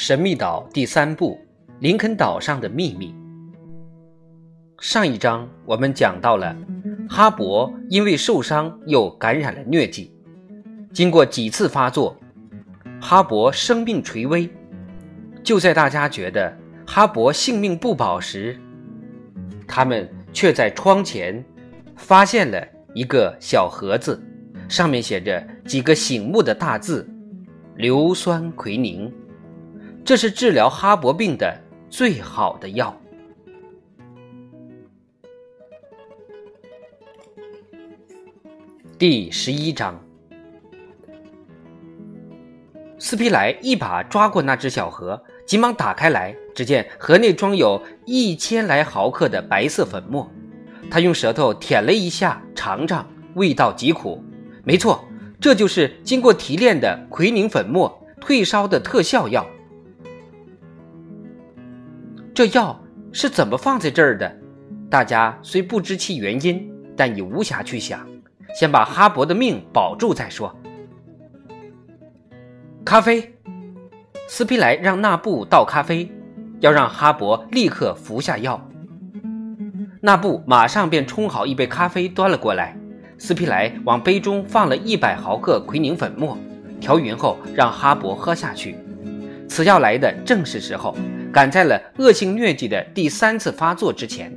神秘岛第三部：林肯岛上的秘密。上一章我们讲到了哈勃因为受伤又感染了疟疾，经过几次发作，哈勃生命垂危。就在大家觉得哈勃性命不保时，他们却在窗前发现了一个小盒子，上面写着几个醒目的大字：硫酸奎宁。这是治疗哈勃病的最好的药。第十一章，斯皮莱一把抓过那只小盒，急忙打开来，只见盒内装有一千来毫克的白色粉末。他用舌头舔了一下，尝尝，味道极苦。没错，这就是经过提炼的奎宁粉末，退烧的特效药。这药是怎么放在这儿的？大家虽不知其原因，但已无暇去想，先把哈勃的命保住再说。咖啡，斯皮莱让纳布倒咖啡，要让哈勃立刻服下药。纳布马上便冲好一杯咖啡，端了过来。斯皮莱往杯中放了一百毫克奎宁粉末，调匀后让哈勃喝下去。此药来的正是时候。赶在了恶性疟疾的第三次发作之前，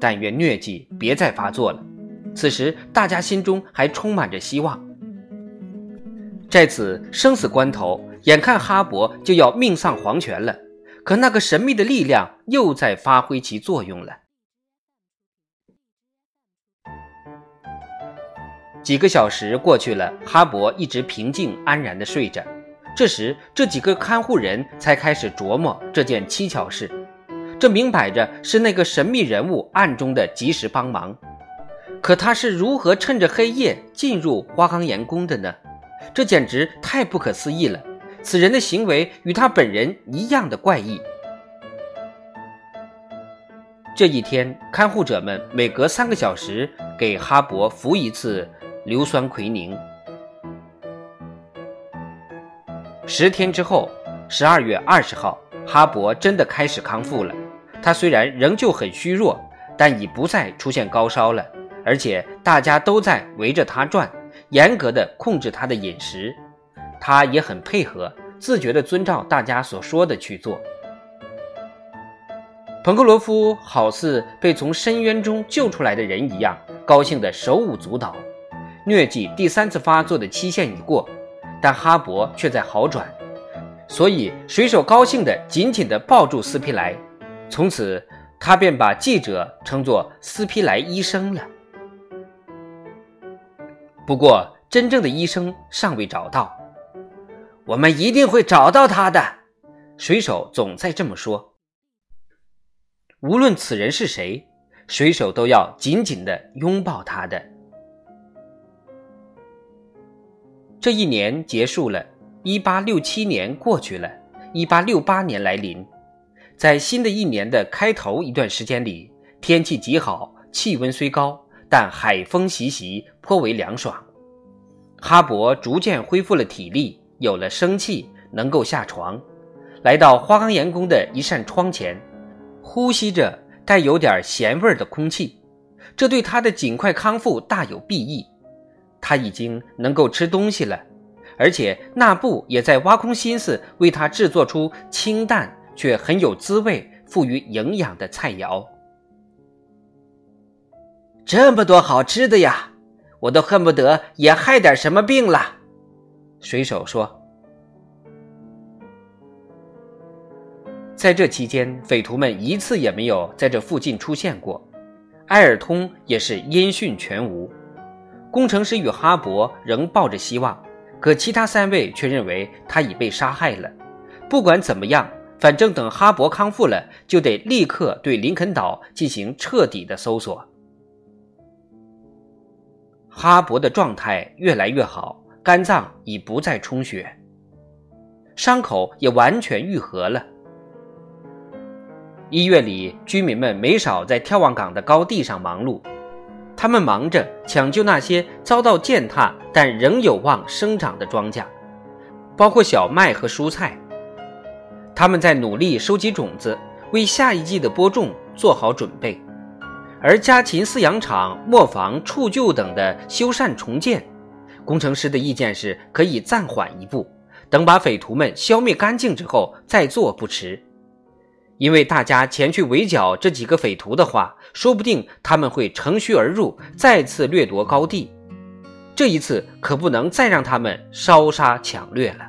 但愿疟疾别再发作了。此时大家心中还充满着希望。在此生死关头，眼看哈勃就要命丧黄泉了，可那个神秘的力量又在发挥其作用了。几个小时过去了，哈勃一直平静安然地睡着。这时，这几个看护人才开始琢磨这件蹊跷事。这明摆着是那个神秘人物暗中的及时帮忙。可他是如何趁着黑夜进入花岗岩宫的呢？这简直太不可思议了！此人的行为与他本人一样的怪异。这一天，看护者们每隔三个小时给哈勃服一次硫酸奎宁。十天之后，十二月二十号，哈勃真的开始康复了。他虽然仍旧很虚弱，但已不再出现高烧了。而且大家都在围着他转，严格的控制他的饮食。他也很配合，自觉地遵照大家所说的去做。彭克罗夫好似被从深渊中救出来的人一样，高兴得手舞足蹈。疟疾第三次发作的期限已过。但哈勃却在好转，所以水手高兴地紧紧地抱住斯皮莱。从此，他便把记者称作斯皮莱医生了。不过，真正的医生尚未找到。我们一定会找到他的，水手总在这么说。无论此人是谁，水手都要紧紧地拥抱他的。这一年结束了，一八六七年过去了，一八六八年来临。在新的一年的开头一段时间里，天气极好，气温虽高，但海风习习，颇为凉爽。哈勃逐渐恢复了体力，有了生气，能够下床，来到花岗岩宫的一扇窗前，呼吸着带有点咸味的空气，这对他的尽快康复大有裨益。他已经能够吃东西了，而且纳布也在挖空心思为他制作出清淡却很有滋味、富于营养的菜肴。这么多好吃的呀，我都恨不得也害点什么病了。水手说。在这期间，匪徒们一次也没有在这附近出现过，埃尔通也是音讯全无。工程师与哈勃仍抱着希望，可其他三位却认为他已被杀害了。不管怎么样，反正等哈勃康复了，就得立刻对林肯岛进行彻底的搜索。哈勃的状态越来越好，肝脏已不再充血，伤口也完全愈合了。医院里，居民们没少在眺望港的高地上忙碌。他们忙着抢救那些遭到践踏但仍有望生长的庄稼，包括小麦和蔬菜。他们在努力收集种子，为下一季的播种做好准备。而家禽饲养场、磨坊、畜厩等的修缮重建，工程师的意见是可以暂缓一步，等把匪徒们消灭干净之后再做不迟。因为大家前去围剿这几个匪徒的话，说不定他们会乘虚而入，再次掠夺高地。这一次可不能再让他们烧杀抢掠了。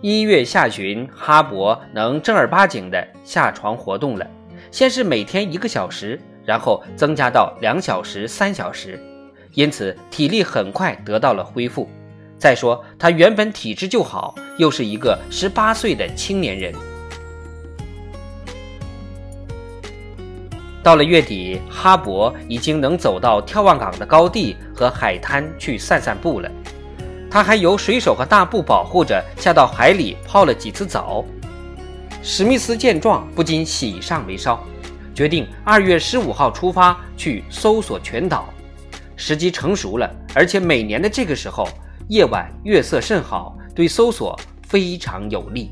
一月下旬，哈勃能正儿八经的下床活动了。先是每天一个小时，然后增加到两小时、三小时，因此体力很快得到了恢复。再说，他原本体质就好，又是一个十八岁的青年人。到了月底，哈勃已经能走到眺望港的高地和海滩去散散步了。他还由水手和大布保护着，下到海里泡了几次澡。史密斯见状不禁喜上眉梢，决定二月十五号出发去搜索全岛。时机成熟了，而且每年的这个时候，夜晚月色甚好，对搜索非常有利。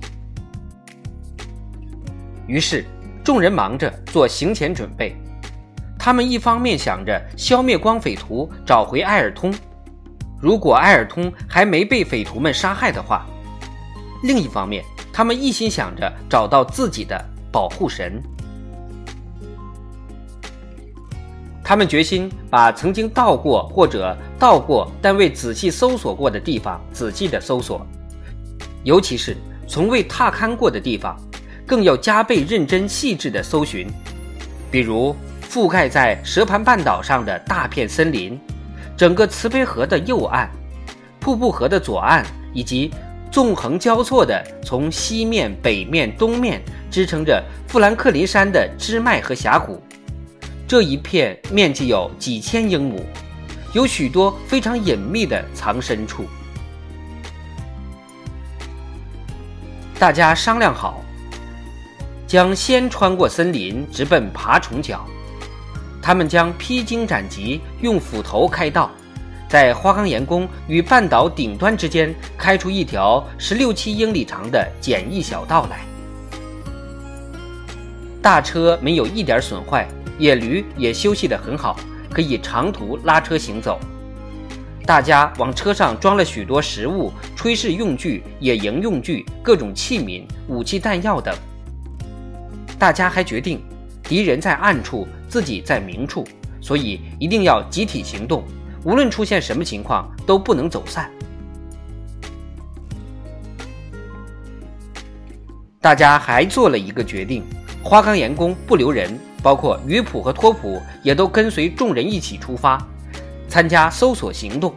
于是，众人忙着做行前准备。他们一方面想着消灭光匪徒，找回艾尔通。如果艾尔通还没被匪徒们杀害的话，另一方面，他们一心想着找到自己的保护神。他们决心把曾经到过或者到过但未仔细搜索过的地方仔细的搜索，尤其是从未踏勘过的地方，更要加倍认真细致的搜寻，比如覆盖在蛇盘半岛上的大片森林。整个慈悲河的右岸，瀑布河的左岸，以及纵横交错的从西面、北面、东面支撑着富兰克林山的支脉和峡谷，这一片面积有几千英亩，有许多非常隐秘的藏身处。大家商量好，将先穿过森林，直奔爬虫角。他们将披荆斩棘，用斧头开道，在花岗岩宫与半岛顶端之间开出一条十六七英里长的简易小道来。大车没有一点损坏，野驴也休息得很好，可以长途拉车行走。大家往车上装了许多食物、炊事用具、野营用具、各种器皿、武器弹药等。大家还决定，敌人在暗处。自己在明处，所以一定要集体行动，无论出现什么情况都不能走散。大家还做了一个决定：花岗岩工不留人，包括鱼普和托普也都跟随众人一起出发，参加搜索行动。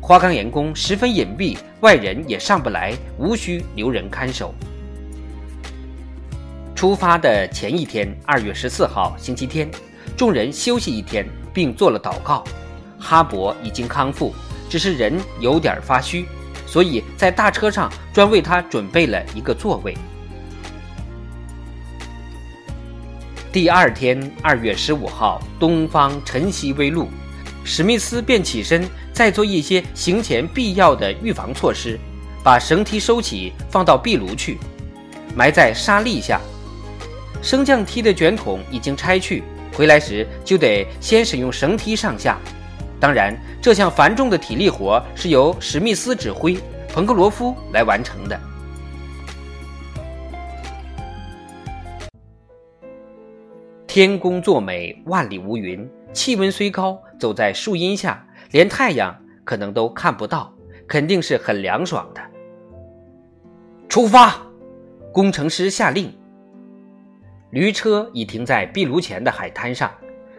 花岗岩宫十分隐蔽，外人也上不来，无需留人看守。出发的前一天，二月十四号，星期天，众人休息一天，并做了祷告。哈勃已经康复，只是人有点发虚，所以在大车上专为他准备了一个座位。第二天，二月十五号，东方晨曦微露，史密斯便起身，再做一些行前必要的预防措施，把绳梯收起，放到壁炉去，埋在沙砾下。升降梯的卷筒已经拆去，回来时就得先使用绳梯上下。当然，这项繁重的体力活是由史密斯指挥，彭克罗夫来完成的。天公作美，万里无云，气温虽高，走在树荫下，连太阳可能都看不到，肯定是很凉爽的。出发！工程师下令。驴车已停在壁炉前的海滩上，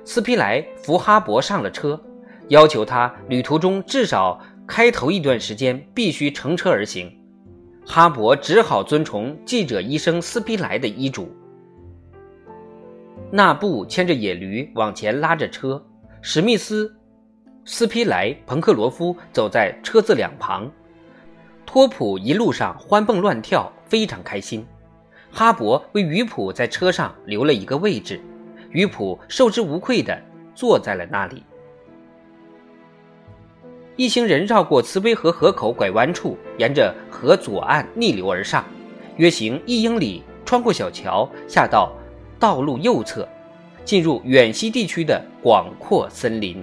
斯皮莱扶哈勃上了车，要求他旅途中至少开头一段时间必须乘车而行。哈勃只好遵从记者医生斯皮莱的医嘱。纳布牵着野驴往前拉着车，史密斯、斯皮莱、彭克罗夫走在车子两旁，托普一路上欢蹦乱跳，非常开心。哈勃为鱼普在车上留了一个位置，鱼普受之无愧地坐在了那里。一行人绕过慈悲河河口拐弯处，沿着河左岸逆流而上，约行一英里，穿过小桥，下到道路右侧，进入远西地区的广阔森林。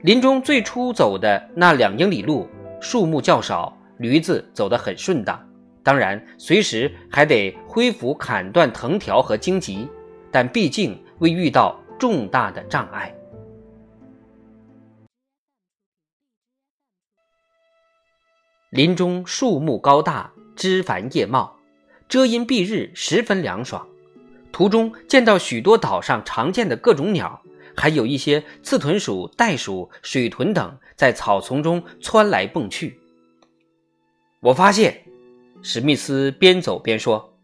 林中最初走的那两英里路，树木较少，驴子走得很顺当。当然，随时还得恢复砍断藤条和荆棘，但毕竟未遇到重大的障碍。林中树木高大，枝繁叶茂，遮阴蔽日，十分凉爽。途中见到许多岛上常见的各种鸟，还有一些刺豚鼠、袋鼠、水豚等在草丛中窜来蹦去。我发现，史密斯边走边说：“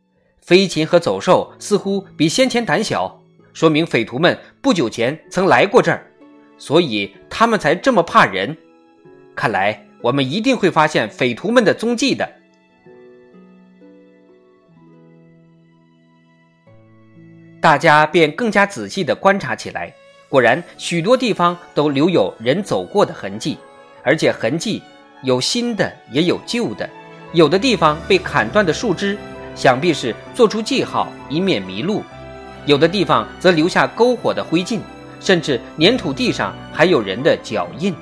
飞禽和走兽似乎比先前胆小，说明匪徒们不久前曾来过这儿，所以他们才这么怕人。看来。”我们一定会发现匪徒们的踪迹的。大家便更加仔细的观察起来，果然许多地方都留有人走过的痕迹，而且痕迹有新的也有旧的。有的地方被砍断的树枝，想必是做出记号，以免迷路；有的地方则留下篝火的灰烬，甚至粘土地上还有人的脚印。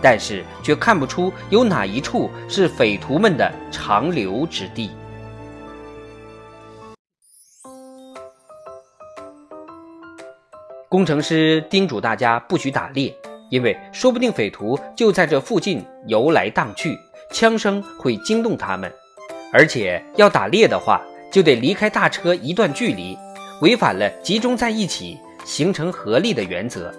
但是却看不出有哪一处是匪徒们的长留之地。工程师叮嘱大家不许打猎，因为说不定匪徒就在这附近游来荡去，枪声会惊动他们。而且要打猎的话，就得离开大车一段距离，违反了集中在一起形成合力的原则。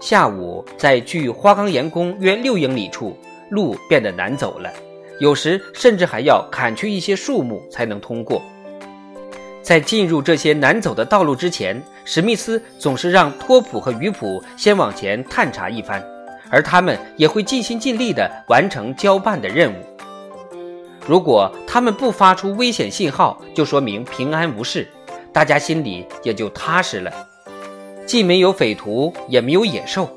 下午，在距花岗岩宫约六英里处，路变得难走了，有时甚至还要砍去一些树木才能通过。在进入这些难走的道路之前，史密斯总是让托普和鱼普先往前探查一番，而他们也会尽心尽力地完成交办的任务。如果他们不发出危险信号，就说明平安无事，大家心里也就踏实了。既没有匪徒，也没有野兽。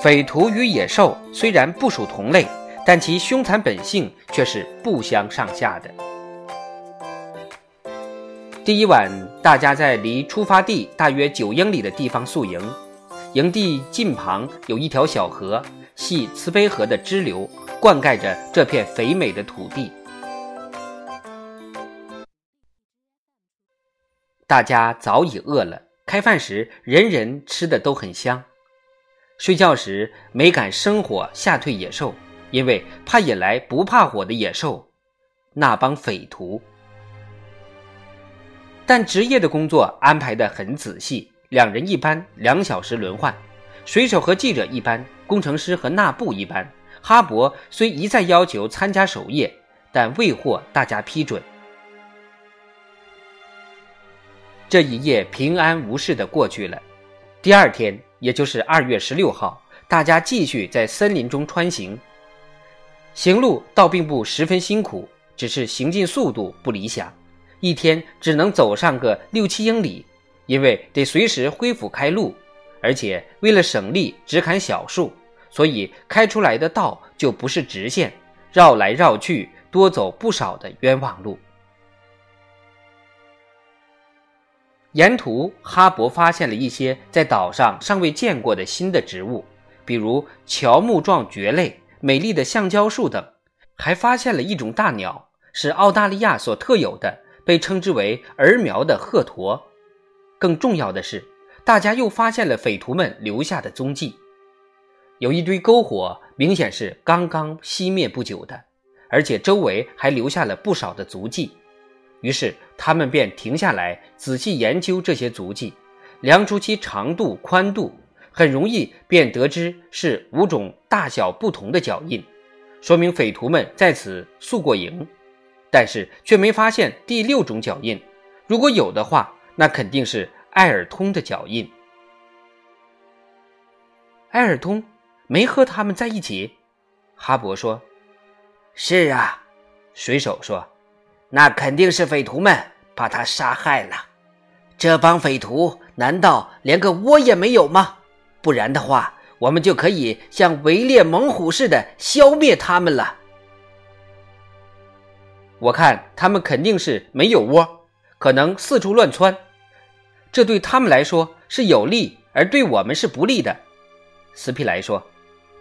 匪徒与野兽虽然不属同类，但其凶残本性却是不相上下的。第一晚，大家在离出发地大约九英里的地方宿营。营地近旁有一条小河，系慈悲河的支流，灌溉着这片肥美的土地。大家早已饿了。开饭时，人人吃的都很香。睡觉时没敢生火吓退野兽，因为怕引来不怕火的野兽，那帮匪徒。但职业的工作安排的很仔细，两人一班，两小时轮换；水手和记者一班，工程师和纳布一班。哈勃虽一再要求参加守夜，但未获大家批准。这一夜平安无事的过去了。第二天，也就是二月十六号，大家继续在森林中穿行。行路倒并不十分辛苦，只是行进速度不理想，一天只能走上个六七英里，因为得随时恢复开路，而且为了省力只砍小树，所以开出来的道就不是直线，绕来绕去，多走不少的冤枉路。沿途，哈勃发现了一些在岛上尚未见过的新的植物，比如乔木状蕨类、美丽的橡胶树等，还发现了一种大鸟，是澳大利亚所特有的，被称之为儿苗的鹤鸵。更重要的是，大家又发现了匪徒们留下的踪迹，有一堆篝火，明显是刚刚熄灭不久的，而且周围还留下了不少的足迹。于是他们便停下来，仔细研究这些足迹，量出其长度、宽度，很容易便得知是五种大小不同的脚印，说明匪徒们在此宿过营。但是却没发现第六种脚印，如果有的话，那肯定是艾尔通的脚印。艾尔通没和他们在一起，哈勃说：“是啊。”水手说。那肯定是匪徒们把他杀害了，这帮匪徒难道连个窝也没有吗？不然的话，我们就可以像围猎猛虎似的消灭他们了。我看他们肯定是没有窝，可能四处乱窜，这对他们来说是有利，而对我们是不利的。斯皮莱说：“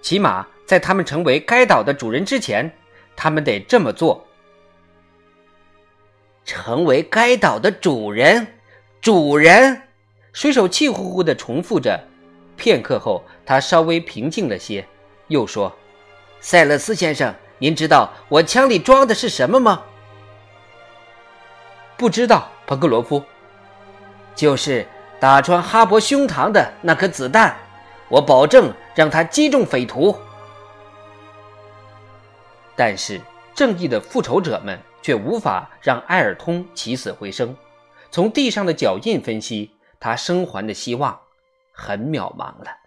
起码在他们成为该岛的主人之前，他们得这么做。成为该岛的主人，主人。”水手气呼呼地重复着。片刻后，他稍微平静了些，又说：“塞勒斯先生，您知道我枪里装的是什么吗？”不知道，彭克罗夫。就是打穿哈勃胸膛的那颗子弹，我保证让他击中匪徒。但是，正义的复仇者们却无法让埃尔通起死回生。从地上的脚印分析，他生还的希望。很渺茫了。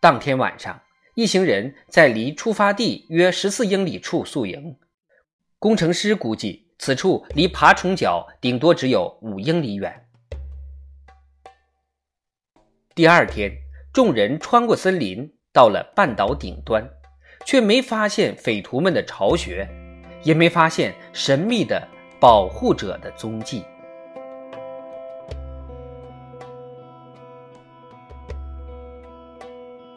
当天晚上，一行人在离出发地约十四英里处宿营。工程师估计，此处离爬虫角顶多只有五英里远。第二天，众人穿过森林，到了半岛顶端，却没发现匪徒们的巢穴，也没发现神秘的保护者的踪迹。